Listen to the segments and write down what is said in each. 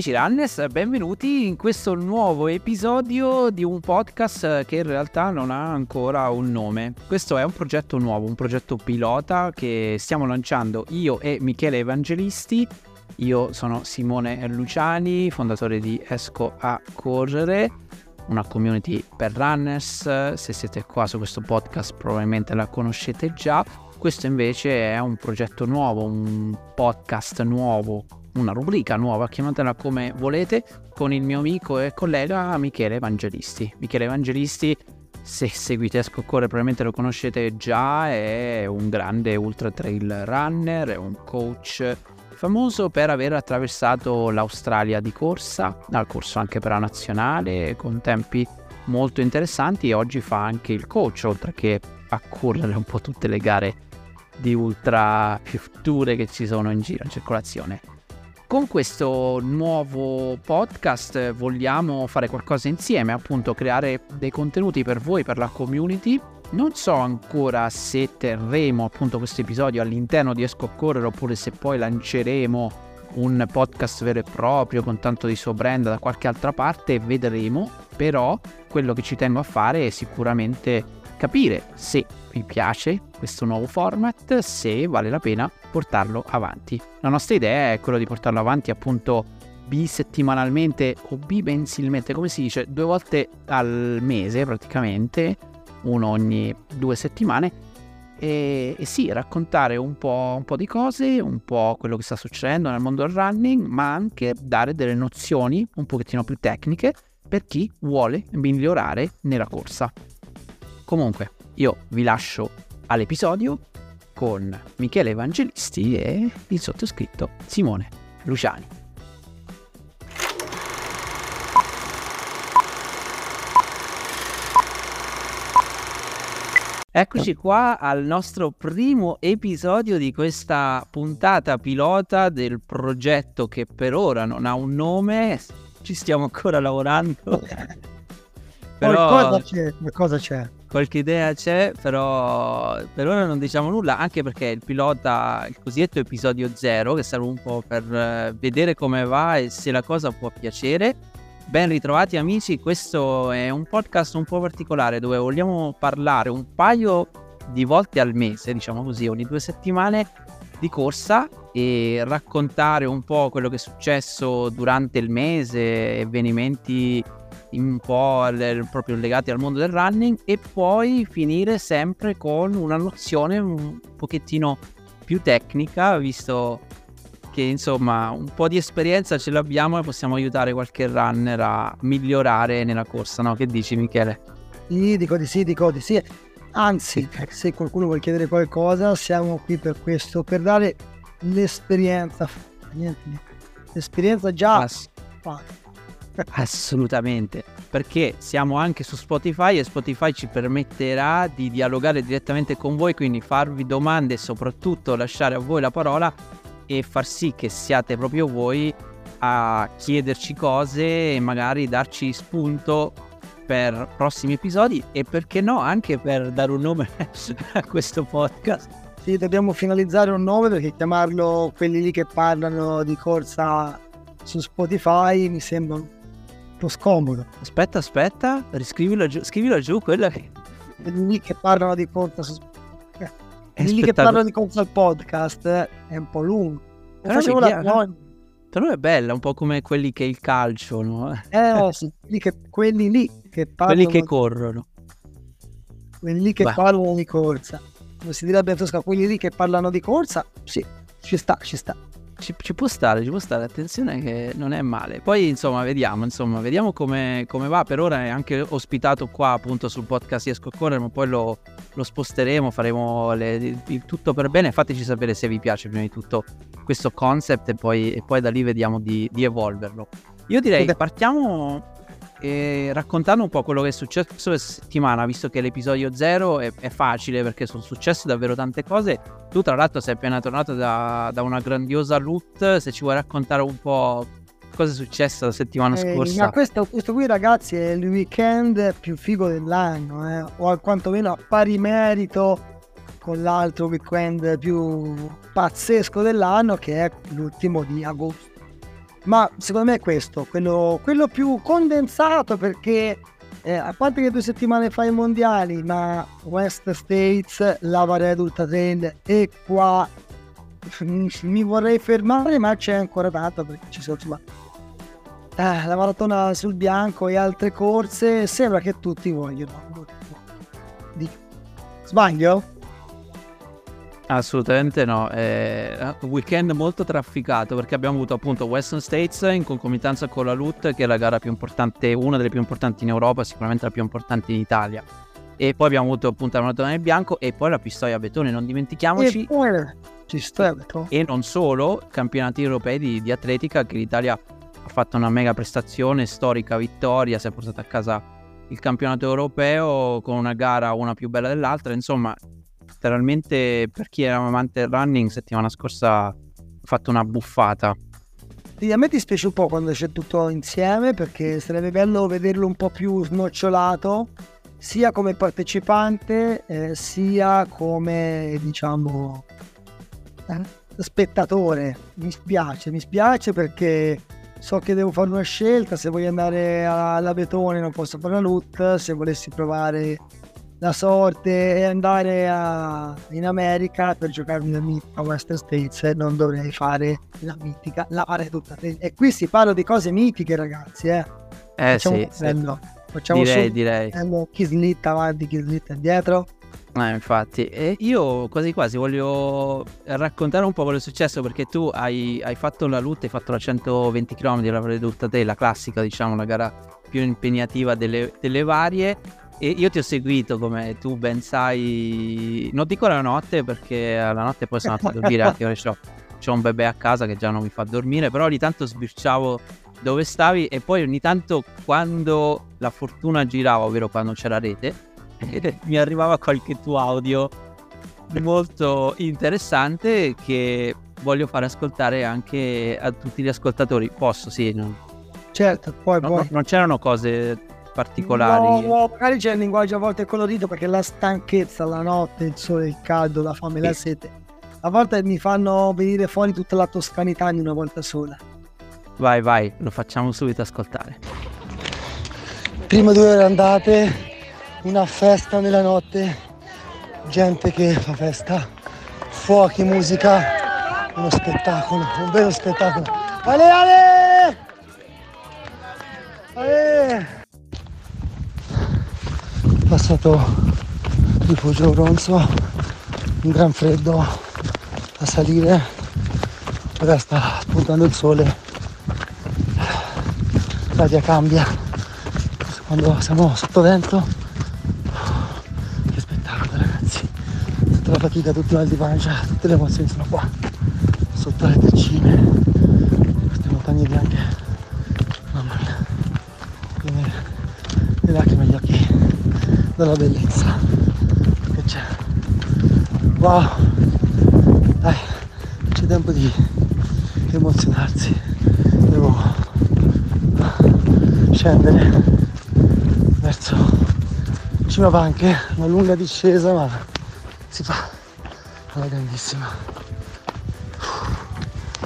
Amici Runnes, benvenuti in questo nuovo episodio di un podcast che in realtà non ha ancora un nome. Questo è un progetto nuovo, un progetto pilota che stiamo lanciando io e Michele Evangelisti. Io sono Simone Luciani, fondatore di Esco a Correre, una community per runners. Se siete qua su questo podcast probabilmente la conoscete già. Questo invece è un progetto nuovo, un podcast nuovo una rubrica nuova, chiamatela come volete, con il mio amico e collega Michele Evangelisti. Michele Evangelisti, se seguite Corre probabilmente lo conoscete già, è un grande ultra trail runner, è un coach famoso per aver attraversato l'Australia di corsa, ha corso anche per la nazionale con tempi molto interessanti e oggi fa anche il coach, oltre che a correre un po' tutte le gare di ultra più dure che ci sono in giro in circolazione. Con questo nuovo podcast vogliamo fare qualcosa insieme, appunto creare dei contenuti per voi, per la community. Non so ancora se terremo appunto questo episodio all'interno di Esco a Correre oppure se poi lanceremo un podcast vero e proprio con tanto di suo brand da qualche altra parte, vedremo. Però quello che ci tengo a fare è sicuramente capire se vi piace questo nuovo format, se vale la pena portarlo avanti. La nostra idea è quella di portarlo avanti appunto bisettimanalmente o bimensilmente, come si dice, due volte al mese praticamente, uno ogni due settimane. E, e sì, raccontare un po', un po' di cose, un po' quello che sta succedendo nel mondo del running, ma anche dare delle nozioni un pochettino più tecniche per chi vuole migliorare nella corsa. Comunque, io vi lascio all'episodio con Michele Evangelisti e il sottoscritto Simone Luciani. Eccoci qua al nostro primo episodio di questa puntata pilota del progetto che per ora non ha un nome, ci stiamo ancora lavorando. Però... Qualcosa c'è, qualcosa c'è qualche idea c'è, però per ora non diciamo nulla, anche perché il pilota, il cosiddetto episodio 0, che serve un po' per eh, vedere come va e se la cosa può piacere. Ben ritrovati amici, questo è un podcast un po' particolare dove vogliamo parlare un paio di volte al mese, diciamo così, ogni due settimane di corsa e raccontare un po' quello che è successo durante il mese, avvenimenti un po' le, proprio legati al mondo del running e poi finire sempre con una nozione un pochettino più tecnica, visto che insomma un po' di esperienza ce l'abbiamo e possiamo aiutare qualche runner a migliorare nella corsa, no? Che dici Michele? Sì, dico di sì, dico di sì. Anzi, se qualcuno vuole chiedere qualcosa, siamo qui per questo, per dare l'esperienza. Niente, l'esperienza già fatta Assolutamente, perché siamo anche su Spotify e Spotify ci permetterà di dialogare direttamente con voi, quindi farvi domande e soprattutto lasciare a voi la parola e far sì che siate proprio voi a chiederci cose e magari darci spunto per prossimi episodi e perché no anche per dare un nome a questo podcast. Sì, dobbiamo finalizzare un nome perché chiamarlo quelli lì che parlano di corsa su Spotify mi sembra po' scomodo. Aspetta, aspetta, riscrivilo giù, scrivilo giù, quella che... Lì che parlano di conto su... Eh, lì che parlano di conto al podcast eh, è un po' lungo. Però facevo la no? Però è bella, un po' come quelli che il calcio, no? Eh, no, sì, che, quelli lì che parlano... Quelli che corrono. Quelli lì che Beh. parlano di corsa. Come si direbbe in Toscana, quelli lì che parlano di corsa, sì, ci sta, ci sta ci, ci, può stare, ci può stare, attenzione che non è male. Poi insomma vediamo, insomma, vediamo come, come va. Per ora è anche ospitato qua appunto sul podcast Riesco a correre, ma poi lo, lo sposteremo, faremo le, il tutto per bene. Fateci sapere se vi piace prima di tutto questo concept e poi, e poi da lì vediamo di, di evolverlo. Io direi partiamo e raccontando un po' quello che è successo questa settimana, visto che l'episodio 0 è, è, facile perché sono successe davvero tante cose. Tu, tra l'altro, sei appena tornato da, da una grandiosa loot. Se ci vuoi raccontare un po' cosa è successo la settimana eh, scorsa. Ma questo, questo, qui, ragazzi, è il weekend più figo dell'anno, eh? o quantomeno a pari merito con l'altro weekend più pazzesco dell'anno, che è l'ultimo di agosto ma secondo me è questo, quello, quello più condensato perché eh, a parte che due settimane fa i mondiali, ma West States, la Vared Ultra Trail e qua mi vorrei fermare, ma c'è ancora tanto perché ci sono insomma eh, la maratona sul bianco e altre corse. Sembra che tutti vogliono. Sbaglio? Assolutamente no, è un weekend molto trafficato perché abbiamo avuto appunto Western States in concomitanza con la LUT che è la gara più importante, una delle più importanti in Europa, sicuramente la più importante in Italia. E poi abbiamo avuto appunto la maratona nel bianco e poi la pistoia a betone, non dimentichiamoci. E poi ci sta, e non solo, campionati europei di, di atletica che l'Italia ha fatto una mega prestazione, storica vittoria, si è portata a casa il campionato europeo con una gara una più bella dell'altra, insomma letteralmente per chi era amante del running settimana scorsa ha fatto una buffata. A me ti spiace un po' quando c'è tutto insieme perché sarebbe bello vederlo un po' più snocciolato sia come partecipante eh, sia come diciamo eh, spettatore. Mi spiace, mi spiace perché so che devo fare una scelta, se voglio andare alla Betone non posso fare la loot, se volessi provare la sorte e andare a, in America per giocarmi la mitica Western States non dovrei fare la mitica la tutta. E qui si parla di cose mitiche ragazzi eh, eh Facciamo sì, sì. Facciamo direi, su, direi. chi slitta avanti chi slitta indietro. Eh, infatti, e io quasi quasi voglio raccontare un po' quello che è successo perché tu hai, hai fatto la loot, hai fatto la 120 km la Veduta te, la classica, diciamo, la gara più impegnativa delle, delle varie e io ti ho seguito come tu ben sai, non dico la notte perché la notte poi sono andato a dormire anche ora c'ho, c'ho un bebè a casa che già non mi fa dormire, però ogni tanto sbirciavo dove stavi e poi ogni tanto quando la fortuna girava, ovvero quando c'era rete, mi arrivava qualche tuo audio molto interessante che voglio fare ascoltare anche a tutti gli ascoltatori. Posso, sì. No? Certo, poi, no, poi... No, non c'erano cose particolari. No, magari c'è il linguaggio a volte colorito perché la stanchezza, la notte, il sole, il caldo, la fame, sì. la sete. A volte mi fanno venire fuori tutta la toscanità in una volta sola. Vai, vai, lo facciamo subito ascoltare. Prima due ore andate, una festa nella notte, gente che fa festa, fuochi, musica, uno spettacolo, un vero spettacolo. Ale! Ale! Passato rifugio Bronzo, un gran freddo a salire, ora sta spuntando il sole, l'aria cambia, quando siamo sotto vento, che spettacolo ragazzi, tutta la fatica, tutti i mal di pancia, tutte le emozioni sono qua, sotto le teccine, della bellezza. Che c'è? Wow. Dai c'è tempo di emozionarsi. Devo scendere verso cima banche. Una lunga discesa ma si fa alla grandissima.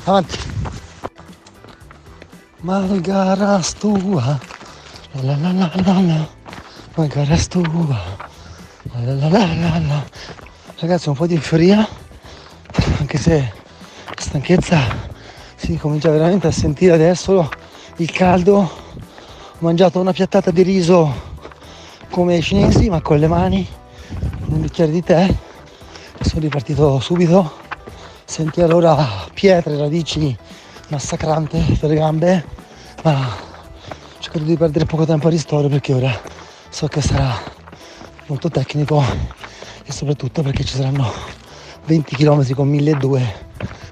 Avanti. Malgara stua la la la la la La la la la Ragazzi un po' di euforia, anche se la stanchezza si comincia veramente a sentire adesso il caldo. Ho mangiato una piattata di riso come i cinesi, ma con le mani, un bicchiere di tè. Sono ripartito subito. Senti allora pietre, radici massacrante per le gambe, ma ho cercato di perdere poco tempo a ristoro perché ora so che sarà molto tecnico e soprattutto perché ci saranno 20 km con 1200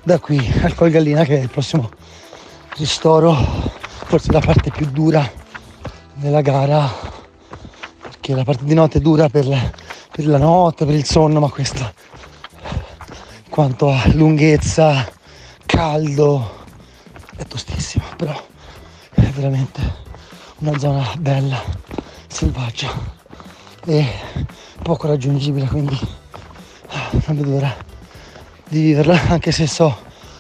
da qui al Colgallina che è il prossimo ristoro forse la parte più dura della gara perché la parte di notte è dura per, per la notte, per il sonno ma questa quanto a lunghezza caldo è tostissima però è veramente una zona bella selvaggia e poco raggiungibile quindi ah, non vedo l'ora di viverla anche se so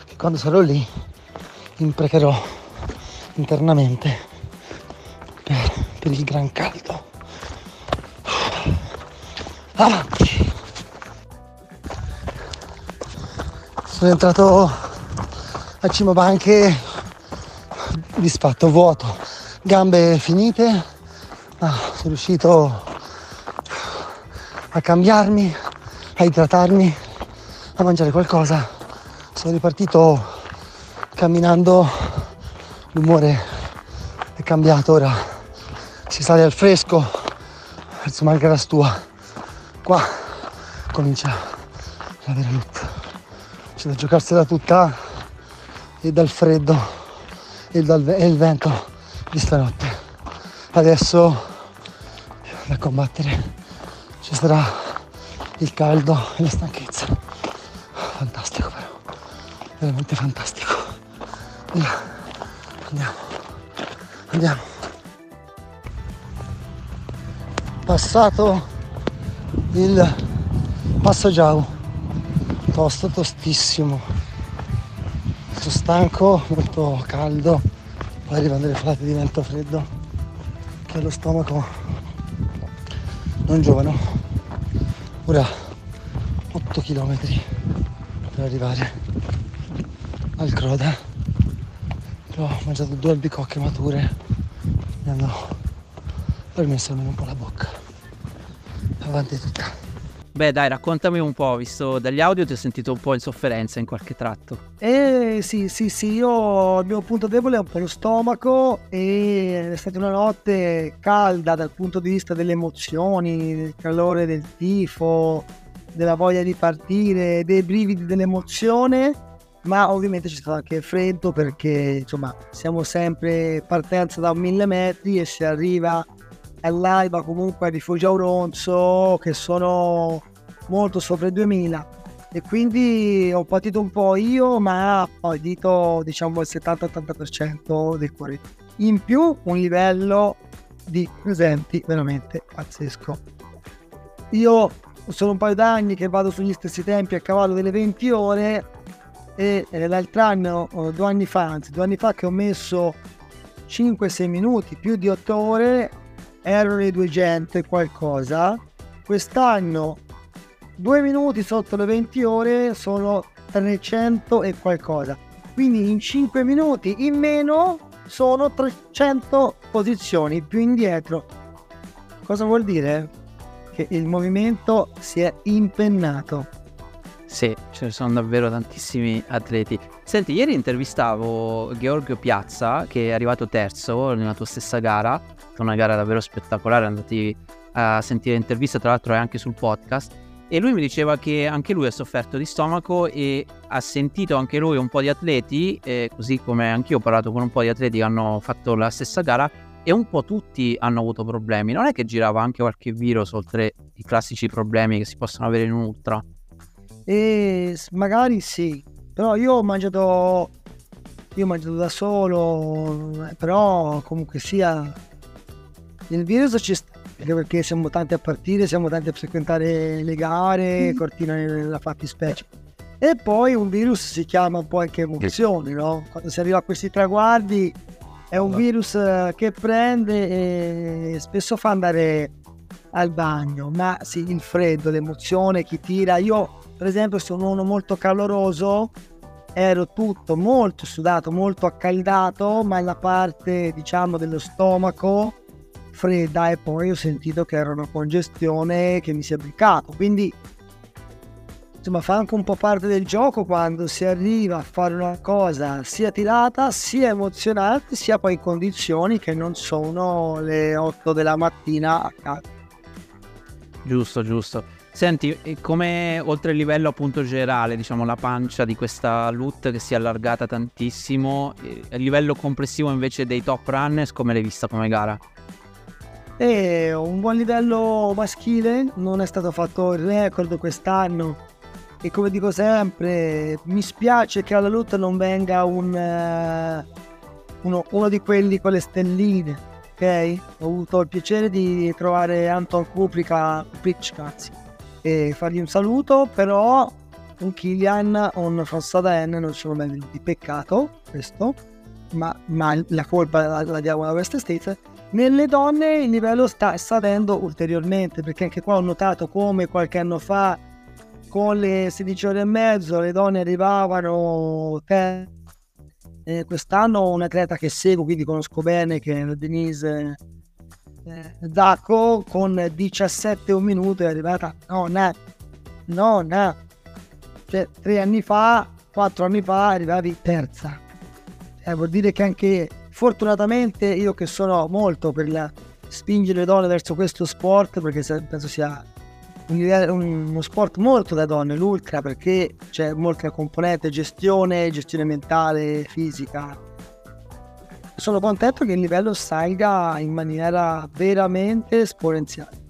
che quando sarò lì imprecherò internamente per, per il gran caldo. Avanti! Sono entrato a cima banche disfatto, vuoto, gambe finite, ma sono riuscito a cambiarmi, a idratarmi, a mangiare qualcosa. Sono ripartito camminando, l'umore è cambiato ora, si sale al fresco verso Margarastua. Qua comincia la vera lotta. C'è da giocarsela tutta e dal freddo e, dal, e il vento di stanotte. Adesso da combattere ci sarà il caldo e la stanchezza. Fantastico però, veramente fantastico. Andiamo, andiamo. Passato il Passo Giau, tosto, tostissimo. Sono stanco, molto caldo, poi arrivano le flate di vento freddo che allo stomaco non giovano ora 8 km per arrivare al Croda. Però ho mangiato due albicocche mature. Mi hanno permesso almeno un po' la bocca. Avanti tutta Beh dai, raccontami un po', visto dagli audio ti ho sentito un po' in sofferenza in qualche tratto. Eh sì, sì, sì, io il mio punto debole è un po' lo stomaco e è stata una notte calda dal punto di vista delle emozioni, del calore del tifo, della voglia di partire, dei brividi dell'emozione, ma ovviamente c'è stato anche freddo perché insomma siamo sempre partenza da mille metri e si arriva all'alba comunque a Rifugio Auronzo che sono molto sopra i 2000 e quindi ho patito un po' io ma ho dito diciamo il 70-80% del cuore. In più un livello di presenti veramente pazzesco. Io sono un paio d'anni che vado sugli stessi tempi a cavallo delle 20 ore e l'altro anno due anni fa anzi due anni fa che ho messo 5-6 minuti più di 8 ore erano le 200 e qualcosa. Quest'anno due minuti sotto le 20 ore sono 300 e qualcosa. Quindi in 5 minuti in meno sono 300 posizioni più indietro. Cosa vuol dire? Che il movimento si è impennato. Sì, ce ne sono davvero tantissimi atleti. Senti, ieri intervistavo Georgio Piazza, che è arrivato terzo nella tua stessa gara, una gara davvero spettacolare, andati a sentire l'intervista, tra l'altro è anche sul podcast, e lui mi diceva che anche lui ha sofferto di stomaco e ha sentito anche lui un po' di atleti, eh, così come anch'io ho parlato con un po' di atleti che hanno fatto la stessa gara, e un po' tutti hanno avuto problemi. Non è che girava anche qualche virus oltre i classici problemi che si possono avere in un ultra? E magari sì, però io ho mangiato, io ho mangiato da solo, però comunque sia il virus ci sta, anche perché siamo tanti a partire, siamo tanti a frequentare le gare, mm. Cortina nella fattispecie. E poi un virus si chiama un po' anche emozioni, no? Quando si arriva a questi traguardi è un virus eh, che prende e spesso fa andare al bagno, ma sì, il freddo, l'emozione, chi tira. Io per esempio sono uno molto caloroso, ero tutto molto sudato, molto accaldato, ma la parte diciamo dello stomaco fredda e poi ho sentito che era una congestione che mi si è bloccato. Quindi insomma fa anche un po' parte del gioco quando si arriva a fare una cosa sia tirata, sia emozionante, sia poi in condizioni che non sono le 8 della mattina a casa. Giusto, giusto. Senti, come oltre il livello appunto generale, diciamo la pancia di questa loot che si è allargata tantissimo, a livello complessivo invece dei top runners, come l'hai vista come gara? E un buon livello maschile, non è stato fatto il record quest'anno e come dico sempre, mi spiace che alla loot non venga un, uh, uno, uno, di quelli con le stelline, ok? Ho avuto il piacere di trovare Anton Kuprika, Kupricz, e fargli un saluto, però un Killian un François N non sono mai venuti, peccato questo. ma, ma la colpa la, la diamo alla West States, nelle donne il livello sta salendo ulteriormente, perché anche qua ho notato come qualche anno fa con le 16 ore e mezzo le donne arrivavano eh, quest'anno un atleta che seguo, quindi conosco bene, che è Denise eh, Zacco, con 17 un minuto è arrivata nonna, nonna, cioè tre anni fa, quattro anni fa arrivavi terza. Eh, vuol dire che anche fortunatamente io che sono molto per la, spingere le donne verso questo sport perché penso sia un, uno sport molto da donne l'ultra perché c'è molta componente gestione, gestione mentale, fisica. Sono contento che il livello salga in maniera veramente esponenziale.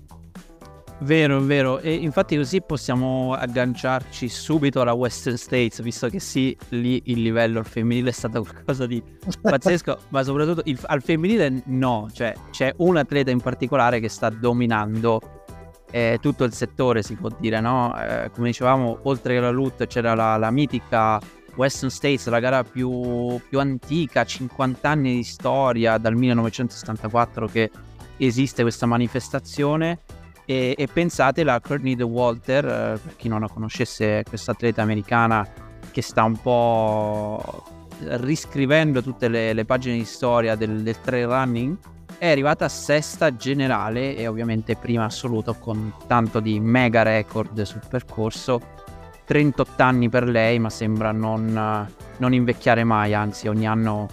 Vero, vero, e infatti così possiamo agganciarci subito alla Western States, visto che sì, lì il livello al femminile è stato qualcosa di pazzesco, ma soprattutto il, al femminile no, cioè c'è un atleta in particolare che sta dominando eh, tutto il settore, si può dire, no? Eh, come dicevamo, oltre che la LUT c'era la, la mitica Western States, la gara più, più antica, 50 anni di storia, dal 1974 che esiste questa manifestazione e, e pensate la Courtney Walter, eh, per chi non la conoscesse, questa atleta americana che sta un po' riscrivendo tutte le, le pagine di storia del, del trail running, è arrivata sesta generale e ovviamente prima assoluto con tanto di mega record sul percorso. 38 anni per lei, ma sembra non, non invecchiare mai, anzi ogni anno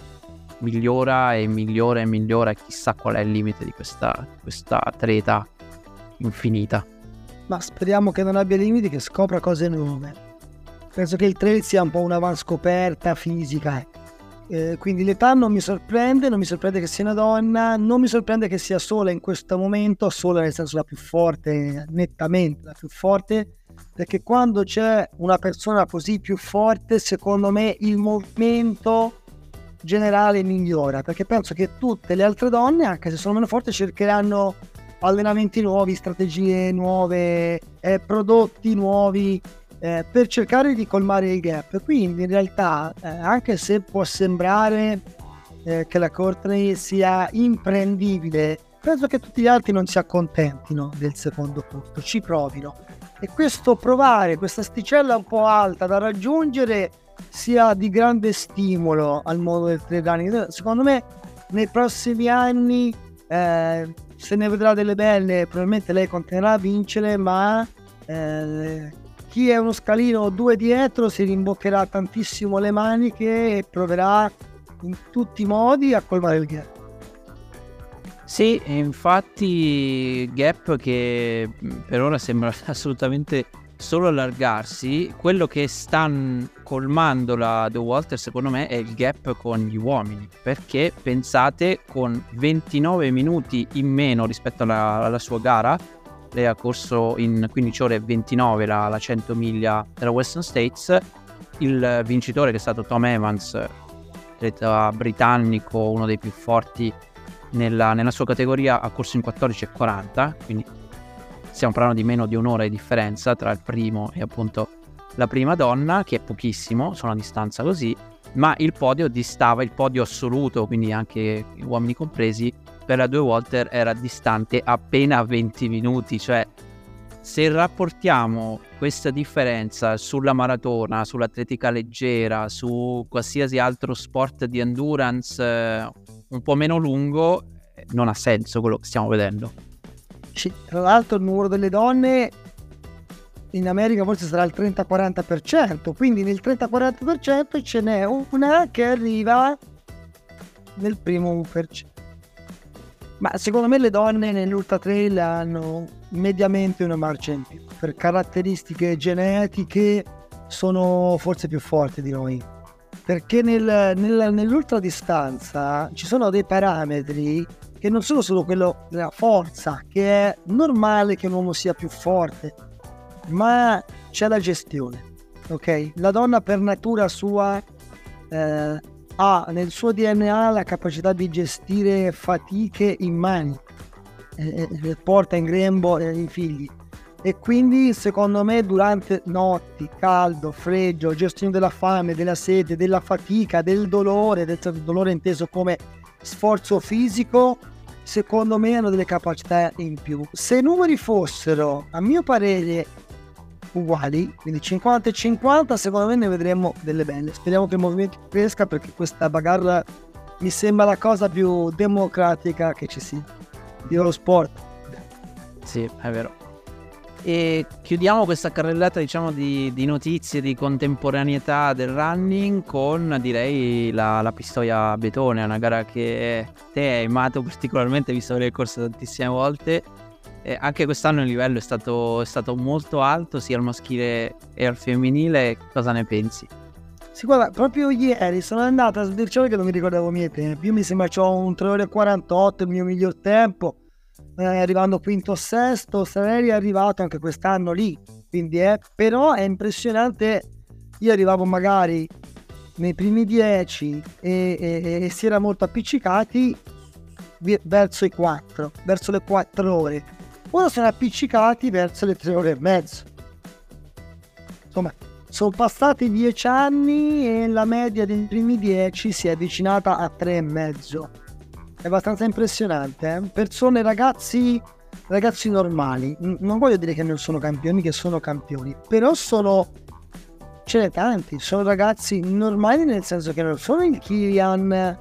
migliora e migliora e migliora. Chissà qual è il limite di questa, questa atleta infinita. Ma speriamo che non abbia limiti, che scopra cose nuove. Penso che il trail sia un po' un'avanscoperta fisica. Eh, quindi l'età non mi sorprende, non mi sorprende che sia una donna, non mi sorprende che sia sola in questo momento, sola nel senso la più forte, nettamente la più forte, perché quando c'è una persona così più forte, secondo me il movimento generale migliora, perché penso che tutte le altre donne, anche se sono meno forti, cercheranno allenamenti nuovi, strategie nuove, eh, prodotti nuovi eh, per cercare di colmare il gap. Quindi in realtà, eh, anche se può sembrare eh, che la Courtney sia imprendibile, penso che tutti gli altri non si accontentino del secondo posto, ci provino. E questo provare, questa sticella un po' alta da raggiungere, sia di grande stimolo al mondo del trail running. Secondo me nei prossimi anni eh, se ne vedrà delle belle, probabilmente lei continuerà a vincere, ma eh, chi è uno scalino o due dietro si rimboccherà tantissimo le maniche e proverà in tutti i modi a colmare il gap. Sì, infatti gap che per ora sembra assolutamente solo allargarsi, quello che sta colmando la The Walter secondo me è il gap con gli uomini, perché pensate con 29 minuti in meno rispetto alla, alla sua gara, lei ha corso in 15 ore e 29 la, la 100 miglia della Western States, il vincitore che è stato Tom Evans, atleta britannico, uno dei più forti nella, nella sua categoria, ha corso in 14,40, quindi stiamo parlando di meno di un'ora di differenza tra il primo e appunto la prima donna, che è pochissimo, sono a distanza così, ma il podio distava, il podio assoluto, quindi anche uomini compresi, per la due Walter era distante appena 20 minuti, cioè se rapportiamo questa differenza sulla maratona, sull'atletica leggera, su qualsiasi altro sport di endurance eh, un po' meno lungo, eh, non ha senso quello che stiamo vedendo. Tra l'altro il numero delle donne in America forse sarà il 30-40%, quindi nel 30-40% ce n'è una che arriva nel primo 1%. Ma secondo me le donne nell'ultra trail hanno mediamente una marcia in più, per caratteristiche genetiche sono forse più forti di noi. Perché nel, nel, nell'ultra distanza ci sono dei parametri che non sono solo quello della forza, che è normale che un uomo sia più forte, ma c'è la gestione. Ok? La donna per natura sua eh, ha nel suo DNA la capacità di gestire fatiche in mani, eh, eh, porta in grembo eh, i figli. E quindi secondo me durante notti, caldo, freddo, gestione della fame, della sete, della fatica, del dolore, del dolore inteso come sforzo fisico, secondo me hanno delle capacità in più. Se i numeri fossero, a mio parere, uguali, quindi 50 e 50, secondo me ne vedremo delle belle. Speriamo che il movimento cresca perché questa bagarra mi sembra la cosa più democratica che ci sia. Io lo sport. Sì, è vero. E chiudiamo questa carrellata diciamo di, di, notizie di contemporaneità del running con direi la, la pistoia betone, una gara che te hai amato particolarmente visto che l'hai corsa tantissime volte. E anche quest'anno il livello è stato, è stato molto alto sia al maschile e al femminile, cosa ne pensi? Sì, guarda, proprio ieri sono andato a sbirciare che non mi ricordavo i miei. Io mi sembra che ho un 3 ore e 48, il mio miglior tempo eh, arrivando quinto o sesto, sarei arrivato anche quest'anno lì, quindi è, però è impressionante, io arrivavo magari nei primi dieci e, e, e si era molto appiccicati verso i quattro, verso le quattro ore, ora sono appiccicati verso le tre ore e mezzo. Insomma, sono passati dieci anni e la media dei primi dieci si è avvicinata a tre e mezzo è abbastanza impressionante. Eh? Persone, ragazzi, ragazzi normali. non voglio dire che non sono campioni, che sono campioni, però sono. Ce ne tanti, sono ragazzi normali nel senso che non sono il Kilian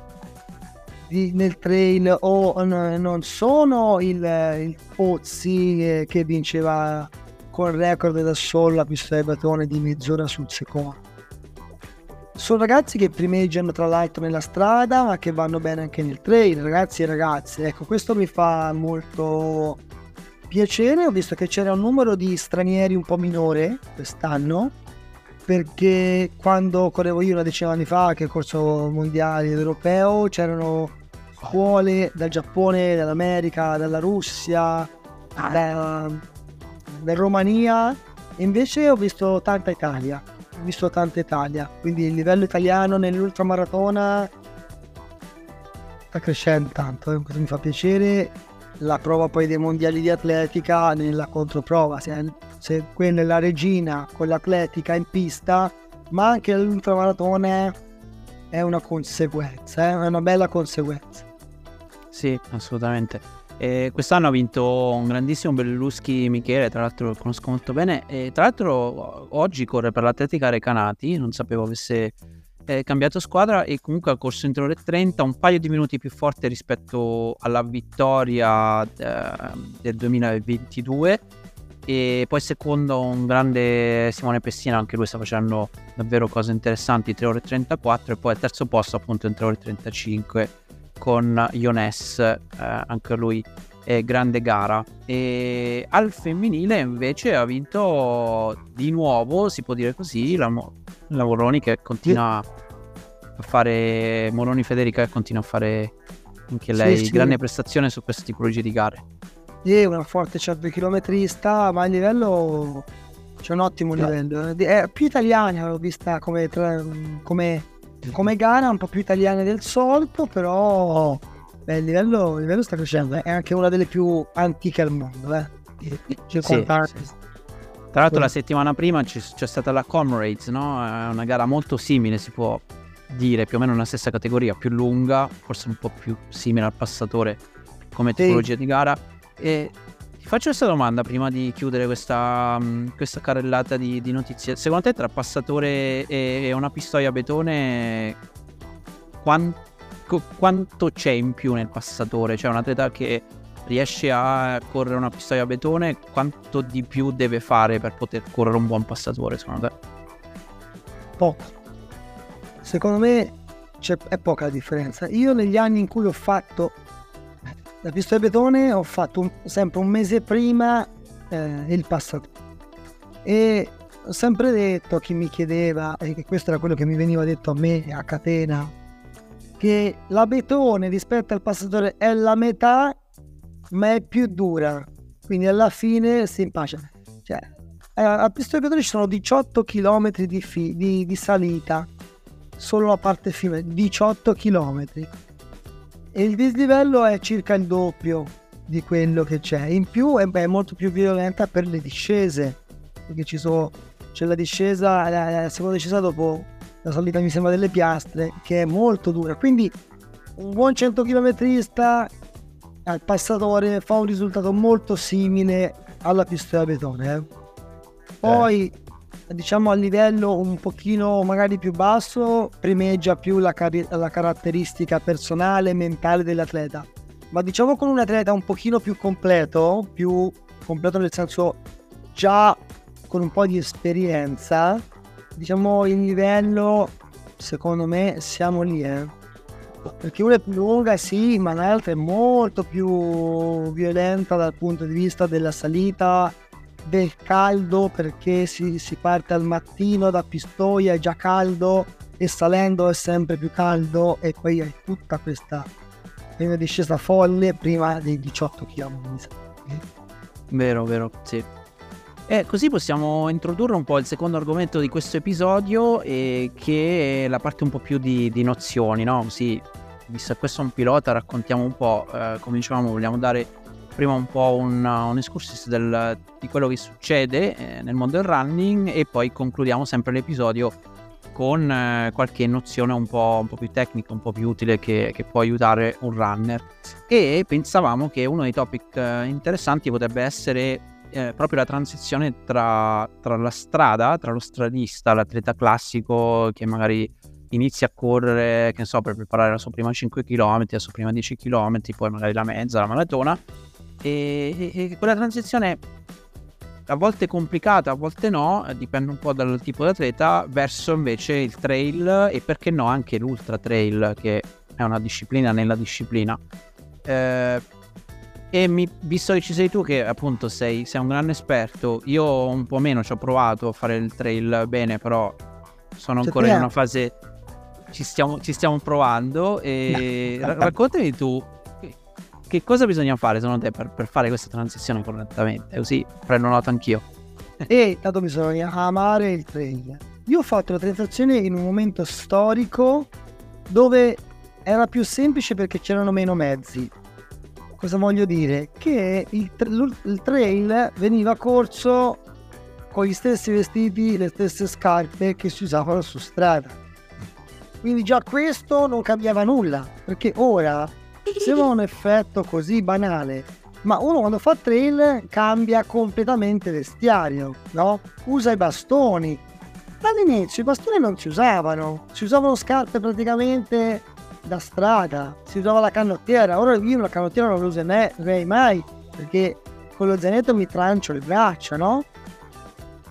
di, nel trail o no, non sono il, il Pozzi eh, che vinceva con record da solo la pista di batone di mezz'ora sul secondo sono ragazzi che primeggiano tra l'altro nella strada ma che vanno bene anche nel trail, ragazzi e ragazze. Ecco, questo mi fa molto piacere. Ho visto che c'era un numero di stranieri un po' minore quest'anno perché quando correvo io una decina di anni fa, che corso mondiale europeo, c'erano scuole dal Giappone, dall'America, dalla Russia, da, da Romania. Invece ho visto tanta Italia visto tanta Italia, quindi il livello italiano nell'ultramaratona sta crescendo tanto, eh? questo mi fa piacere. La prova poi dei mondiali di atletica nella controprova, se, se quella è la regina con l'atletica in pista, ma anche l'ultramaratona è una conseguenza, eh? è una bella conseguenza. Sì, assolutamente. E quest'anno ha vinto un grandissimo Belluschi Michele, tra l'altro lo conosco molto bene. E tra l'altro oggi corre per l'Atletica Recanati, non sapevo avesse eh, cambiato squadra e comunque ha corso entro le 30, un paio di minuti più forte rispetto alla vittoria eh, del 2022. E poi secondo un grande Simone Pessina, anche lui sta facendo davvero cose interessanti, 3 ore 34 e poi al terzo posto appunto in 3 ore 35 con Iones, eh, anche lui è grande gara. E al femminile invece ha vinto di nuovo, si può dire così, la, la Moroni che continua a fare, Moroni Federica che continua a fare anche lei sì, sì. grande prestazione su questa tipologia di gare. È una forte 100 chilometrista, ma a livello c'è un ottimo livello. È più italiana, l'ho vista come, come come gara un po' più italiana del solito, però beh, il, livello, il, livello, sta crescendo, eh. è anche una delle più antiche al mondo. Eh. 50 sì, sì. Tra l'altro la settimana prima c'è, c'è, stata la Comrades, no? È una gara molto simile, si può dire, più o meno nella stessa categoria, più lunga, forse un po' più simile al passatore come tipologia sì. di gara. E faccio questa domanda prima di chiudere questa, mm, questa carrellata di, di, notizie. Secondo te tra passatore e una pistoia a betone quanto, quanto c'è in più nel passatore? Cioè un atleta che riesce a correre una pistoia a betone, quanto di più deve fare per poter correre un buon passatore secondo te? Poco. Secondo me è poca la differenza. Io negli anni in cui ho fatto la pista di betone ho fatto un, sempre un mese prima eh, il passato e ho sempre detto a chi mi chiedeva e che questo era quello che mi veniva detto a me a catena che la betone rispetto al passatore è la metà ma è più dura. Quindi alla fine si impacia cioè eh, a pista di betone ci sono 18 km di, fi- di, di salita. Solo la parte fine 18 km e il dislivello è circa il doppio, di quello che c'è. In più è, è molto più violenta per le discese, perché ci sono, c'è la discesa, la, la seconda discesa dopo la salita mi sembra delle piastre, che è molto dura. Quindi un buon 100 km al passatore fa un risultato molto simile alla pista da betone. Eh. Poi eh. Diciamo a livello un pochino magari più basso primeggia più la, car- la caratteristica personale e mentale dell'atleta ma diciamo con un atleta un pochino più completo, più completo nel senso già con un po' di esperienza, diciamo il livello secondo me siamo lì, eh. Perché una è più lunga, sì, ma l'altra è molto più violenta dal punto di vista della salita, del caldo, perché si, si parte al mattino da Pistoia, è già caldo, e salendo è sempre più caldo, e poi hai tutta questa prima discesa folle prima dei 18 km. Vero, vero, sì. E così possiamo introdurre un po' il secondo argomento di questo episodio, eh, che è la parte un po' più di, di nozioni, no? Così, visto che questo è un pilota, raccontiamo un po', eh, come dicevamo, vogliamo dare prima un po' un, un excursus del, di quello che succede eh, nel mondo del running e poi concludiamo sempre l'episodio con eh, qualche nozione un po', un po', più tecnica, un po' più utile che, che, può aiutare un runner. E pensavamo che uno dei topic eh, interessanti potrebbe essere eh, proprio la transizione tra, tra, la strada, tra lo stradista, l'atleta classico che magari inizia a correre, che ne so, per preparare la sua prima 5 km, la sua prima 10 km, poi magari la mezza, la maratona. E, e, e quella transizione a volte complicata, a volte no, eh, dipende un po' dal tipo di atleta, verso invece il trail e perché no anche l'ultra trail che è una disciplina nella disciplina. Eh, e mi, visto che ci sei tu che appunto sei, sei, un grande esperto, io un po' meno ci ho provato a fare il trail bene, però sono ancora in una fase... Ci stiamo, ci stiamo provando e raccontami tu che cosa bisogna fare secondo te per, per fare questa transizione correttamente? Così prendo nota anch'io. e intanto bisogna amare il trail. Io ho fatto la transizione in un momento storico dove era più semplice perché c'erano meno mezzi. Cosa voglio dire? Che il, il trail veniva corso con gli stessi vestiti, le stesse scarpe che si usavano su strada. Quindi già questo non cambiava nulla, perché ora Sembra un effetto così banale, ma uno quando fa trail cambia completamente vestiario, no? Usa i bastoni. All'inizio i bastoni non si usavano, si usavano scarpe praticamente da strada, si usava la canottiera. Ora io la canottiera non la userei mai perché con lo zainetto mi trancio le braccia, no?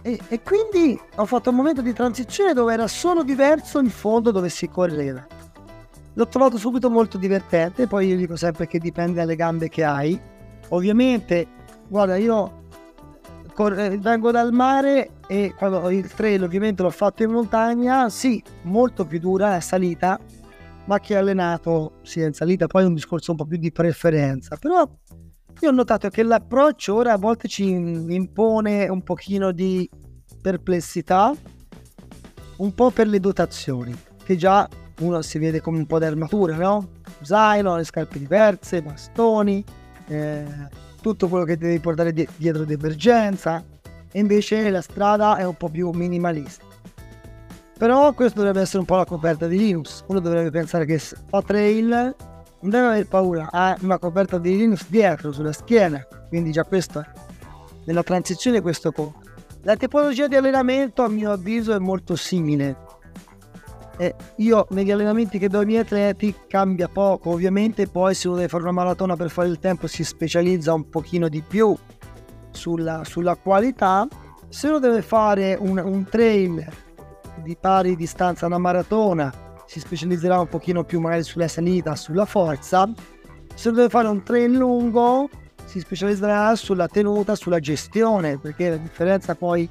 E, e quindi ho fatto un momento di transizione dove era solo diverso il fondo dove si correva L'ho trovato subito molto divertente, poi io dico sempre che dipende dalle gambe che hai. Ovviamente, guarda, io corre, vengo dal mare e quando il trail ovviamente l'ho fatto in montagna, sì, molto più dura la salita, ma che allenato sia in salita, poi è un discorso un po' più di preferenza. Però io ho notato che l'approccio ora a volte ci impone un pochino di perplessità, un po' per le dotazioni, che già uno si vede come un po' di armatura, no? Zaino, le scarpe diverse, bastoni, eh, tutto quello che devi portare di- dietro di emergenza. E invece la strada è un po' più minimalista. Però questo dovrebbe essere un po' la coperta di Linux. Uno dovrebbe pensare che fa trail, non deve avere paura, ha una coperta di Linux dietro, sulla schiena. Quindi già questo, nella transizione questo conta. La tipologia di allenamento a mio avviso è molto simile eh, io negli allenamenti che do ai miei atleti cambia poco, ovviamente poi se uno deve fare una maratona per fare il tempo si specializza un pochino di più sulla, sulla qualità, se uno deve fare un, un trail di pari distanza a una maratona si specializzerà un pochino più magari sulla salita, sulla forza, se uno deve fare un trail lungo si specializzerà sulla tenuta, sulla gestione, perché la differenza poi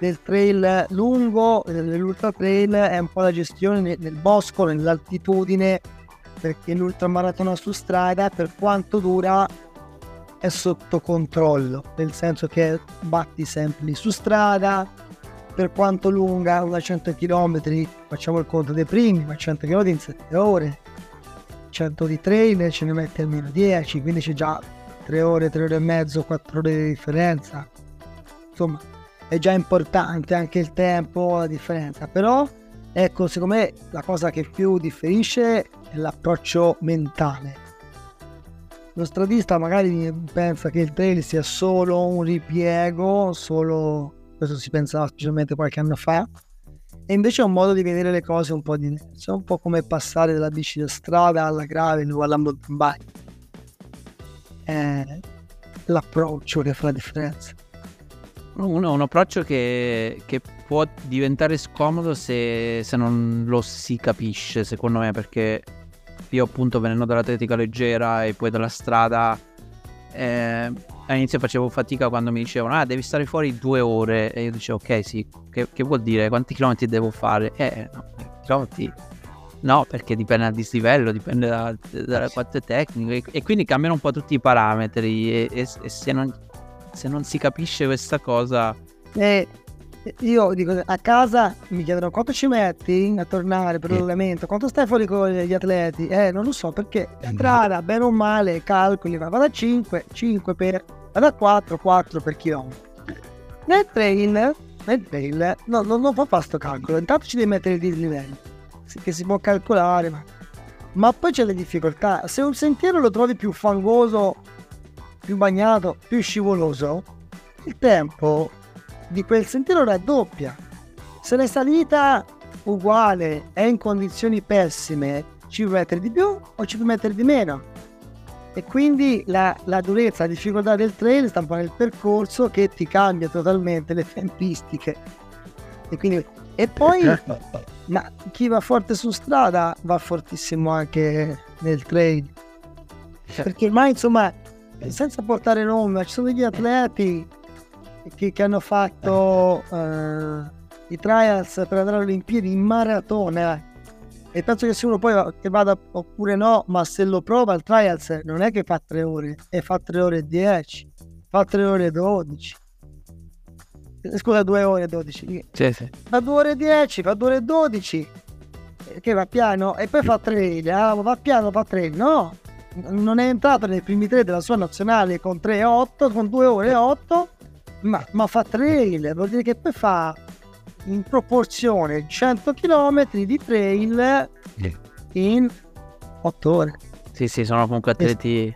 del trail lungo, dell'ultra trail è un po' la gestione nel, nel bosco, nell'altitudine, perché l'ultramaratona su strada per quanto dura è sotto controllo, nel senso che batti sempre lì su strada, per quanto lunga, una 100 km, facciamo il conto dei primi, ma 100 km in 7 ore, 100 di trail ce ne metti almeno 10, quindi c'è già tre ore, tre ore e mezzo, quattro ore di differenza. Insomma, è già importante anche il tempo, la differenza. Però, ecco, secondo me la cosa che più differisce è l'approccio mentale. Lo stradista magari pensa che il trail sia solo un ripiego, solo questo si pensava specialmente qualche anno fa, e invece è un modo di vedere le cose un po' diverso, è un po' come passare dalla bici da strada alla gravel o alla mountain bike. È l'approccio che fa la differenza. Un, un approccio che, che, può diventare scomodo se, se, non lo si capisce, secondo me, perché io appunto venendo dall'atletica leggera e poi dalla strada eh, all'inizio facevo fatica quando mi dicevano ah devi stare fuori due ore. E io dicevo ok sì che, che vuol dire? Quanti chilometri devo fare? Eh no chilometri no perché dipende dal dislivello dipende da, da quanto tecnico e, e, quindi cambiano un po' tutti i parametri e, e, e se, non, se, non, si capisce questa cosa eh, io dico a casa mi chiedono quanto ci metti a tornare per l'allenamento, quanto stai fuori con gli atleti? Eh, non lo so perché eh, strada, bene o male, calcoli, va da 5, 5 per, vado a 4, 4 per chilometro. Nel trail, nel trail, no, no, non fa fare sto calcolo, intanto ci devi mettere i dislivelli, che si può calcolare, ma, ma poi c'è le difficoltà. Se un sentiero lo trovi più fangoso, più bagnato, più scivoloso, il tempo di quel sentiero raddoppia. Se la salita uguale è in condizioni pessime, ci puoi mettere di più o ci puoi mettere di meno. E quindi la, la durezza, la difficoltà del trail sta un po' nel percorso che ti cambia totalmente le tempistiche. E, quindi, e poi, ma chi va forte su strada va fortissimo anche nel trail. Perché ormai, insomma, senza portare nome, ma ci sono degli atleti che, che hanno fatto uh, i trials per andare alle Olimpiadi in maratona e penso che se uno poi che vada oppure no, ma se lo prova il trials non è che fa 3 ore, e fa 3 ore e 10, fa 3 ore e 12. Eh, scusa, 2 ore e 12. Sì, sì. Fa 2 ore e 10, fa 2 ore e 12. Eh, che va piano e poi fa 3, ah, va piano, fa 3. No, non è entrato nei primi 3 della sua nazionale con 3 e 8, con 2 ore e 8 ma, ma fa trail, vuol dire che poi fa in proporzione 100 km di trail in 8 ore. Sì, sì, sono comunque atleti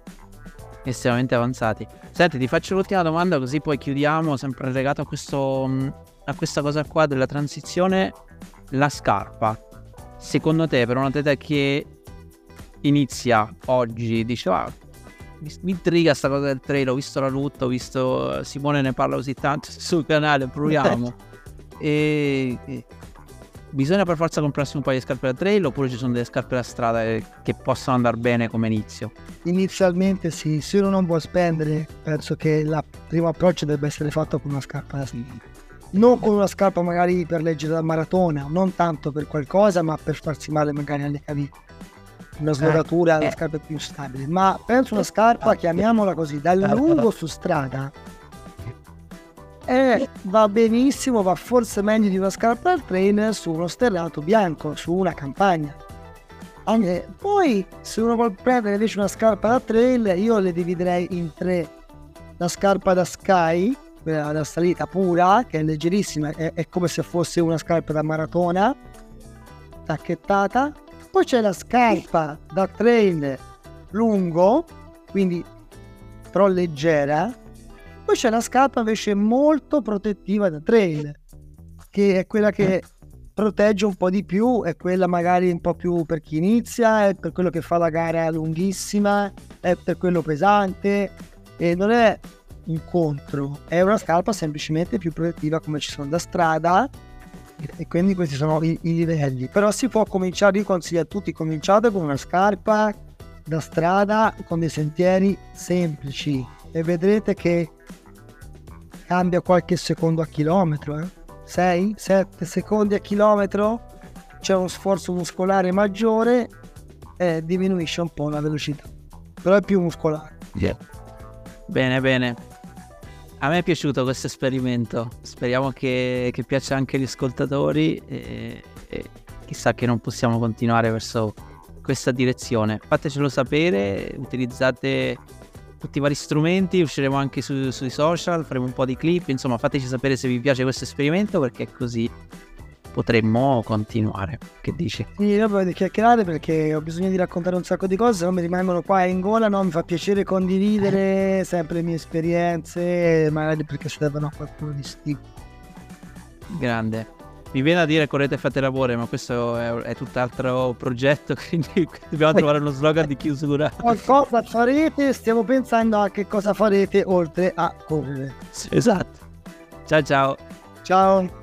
estremamente avanzati. Senti, ti faccio l'ultima domanda così poi chiudiamo, sempre legato a, questo, a questa cosa qua della transizione, la scarpa. Secondo te per un atleta che inizia oggi, dice ah, mi, intriga sta cosa del trail, ho visto la lutta, ho visto Simone ne parla così tanto sul canale, proviamo. e, e, bisogna per forza comprarsi un paio di scarpe da trail oppure ci sono delle scarpe da strada che possono andare bene come inizio? Inizialmente sì, se uno non può spendere, penso che il primo approccio debba essere fatto con una scarpa da strada. Non con una scarpa magari per leggere la maratona, non tanto per qualcosa, ma per farsi male magari alle caviglie una slogatura, eh, una scarpa più stabile, ma penso una scarpa, chiamiamola così, dal lungo su strada. E va benissimo, va forse meglio di una scarpa al trainer su uno sterrato bianco, su una campagna. Anche, poi se uno vuole prendere invece una scarpa da trail, io le dividerei in tre. La scarpa da sky, quella da salita pura, che è leggerissima, è, è come se fosse una scarpa da maratona, tacchettata, poi c'è la scarpa da trail lungo, quindi però leggera. Poi c'è la scarpa invece molto protettiva da trail, che è quella che protegge un po' di più, è quella magari un po' più per chi inizia, è per quello che fa la gara lunghissima, è per quello pesante e non è un contro, è una scarpa semplicemente più protettiva come ci sono da strada e quindi questi sono i, i, livelli. Però si può cominciare io consiglio a tutti cominciate con una scarpa da strada con dei sentieri semplici e vedrete che cambia qualche secondo a chilometro eh? 6 7 secondi a chilometro? C'è uno sforzo muscolare maggiore e diminuisce un po' la velocità. Però è più muscolare. Yeah. bene bene a me è piaciuto questo esperimento, speriamo che, che piaccia anche agli ascoltatori e, e, chissà che non possiamo continuare verso questa direzione. Fatecelo sapere, utilizzate tutti i vari strumenti, usciremo anche su, sui social, faremo un po' di clip, insomma fateci sapere se vi piace questo esperimento perché così potremmo continuare. Che dici? Sì, io voglio chiacchierare perché ho bisogno di raccontare un sacco di cose, se no mi rimangono qua in gola, no? Mi fa piacere condividere sempre le mie esperienze, magari perché servono a qualcuno di sti. Grande. Mi viene a dire correte e fate lavoro, ma questo è, è tutt'altro progetto, quindi dobbiamo trovare uno slogan di chiusura. Qualcosa farete, stiamo pensando a che cosa farete oltre a correre. Esatto. Ciao ciao. Ciao.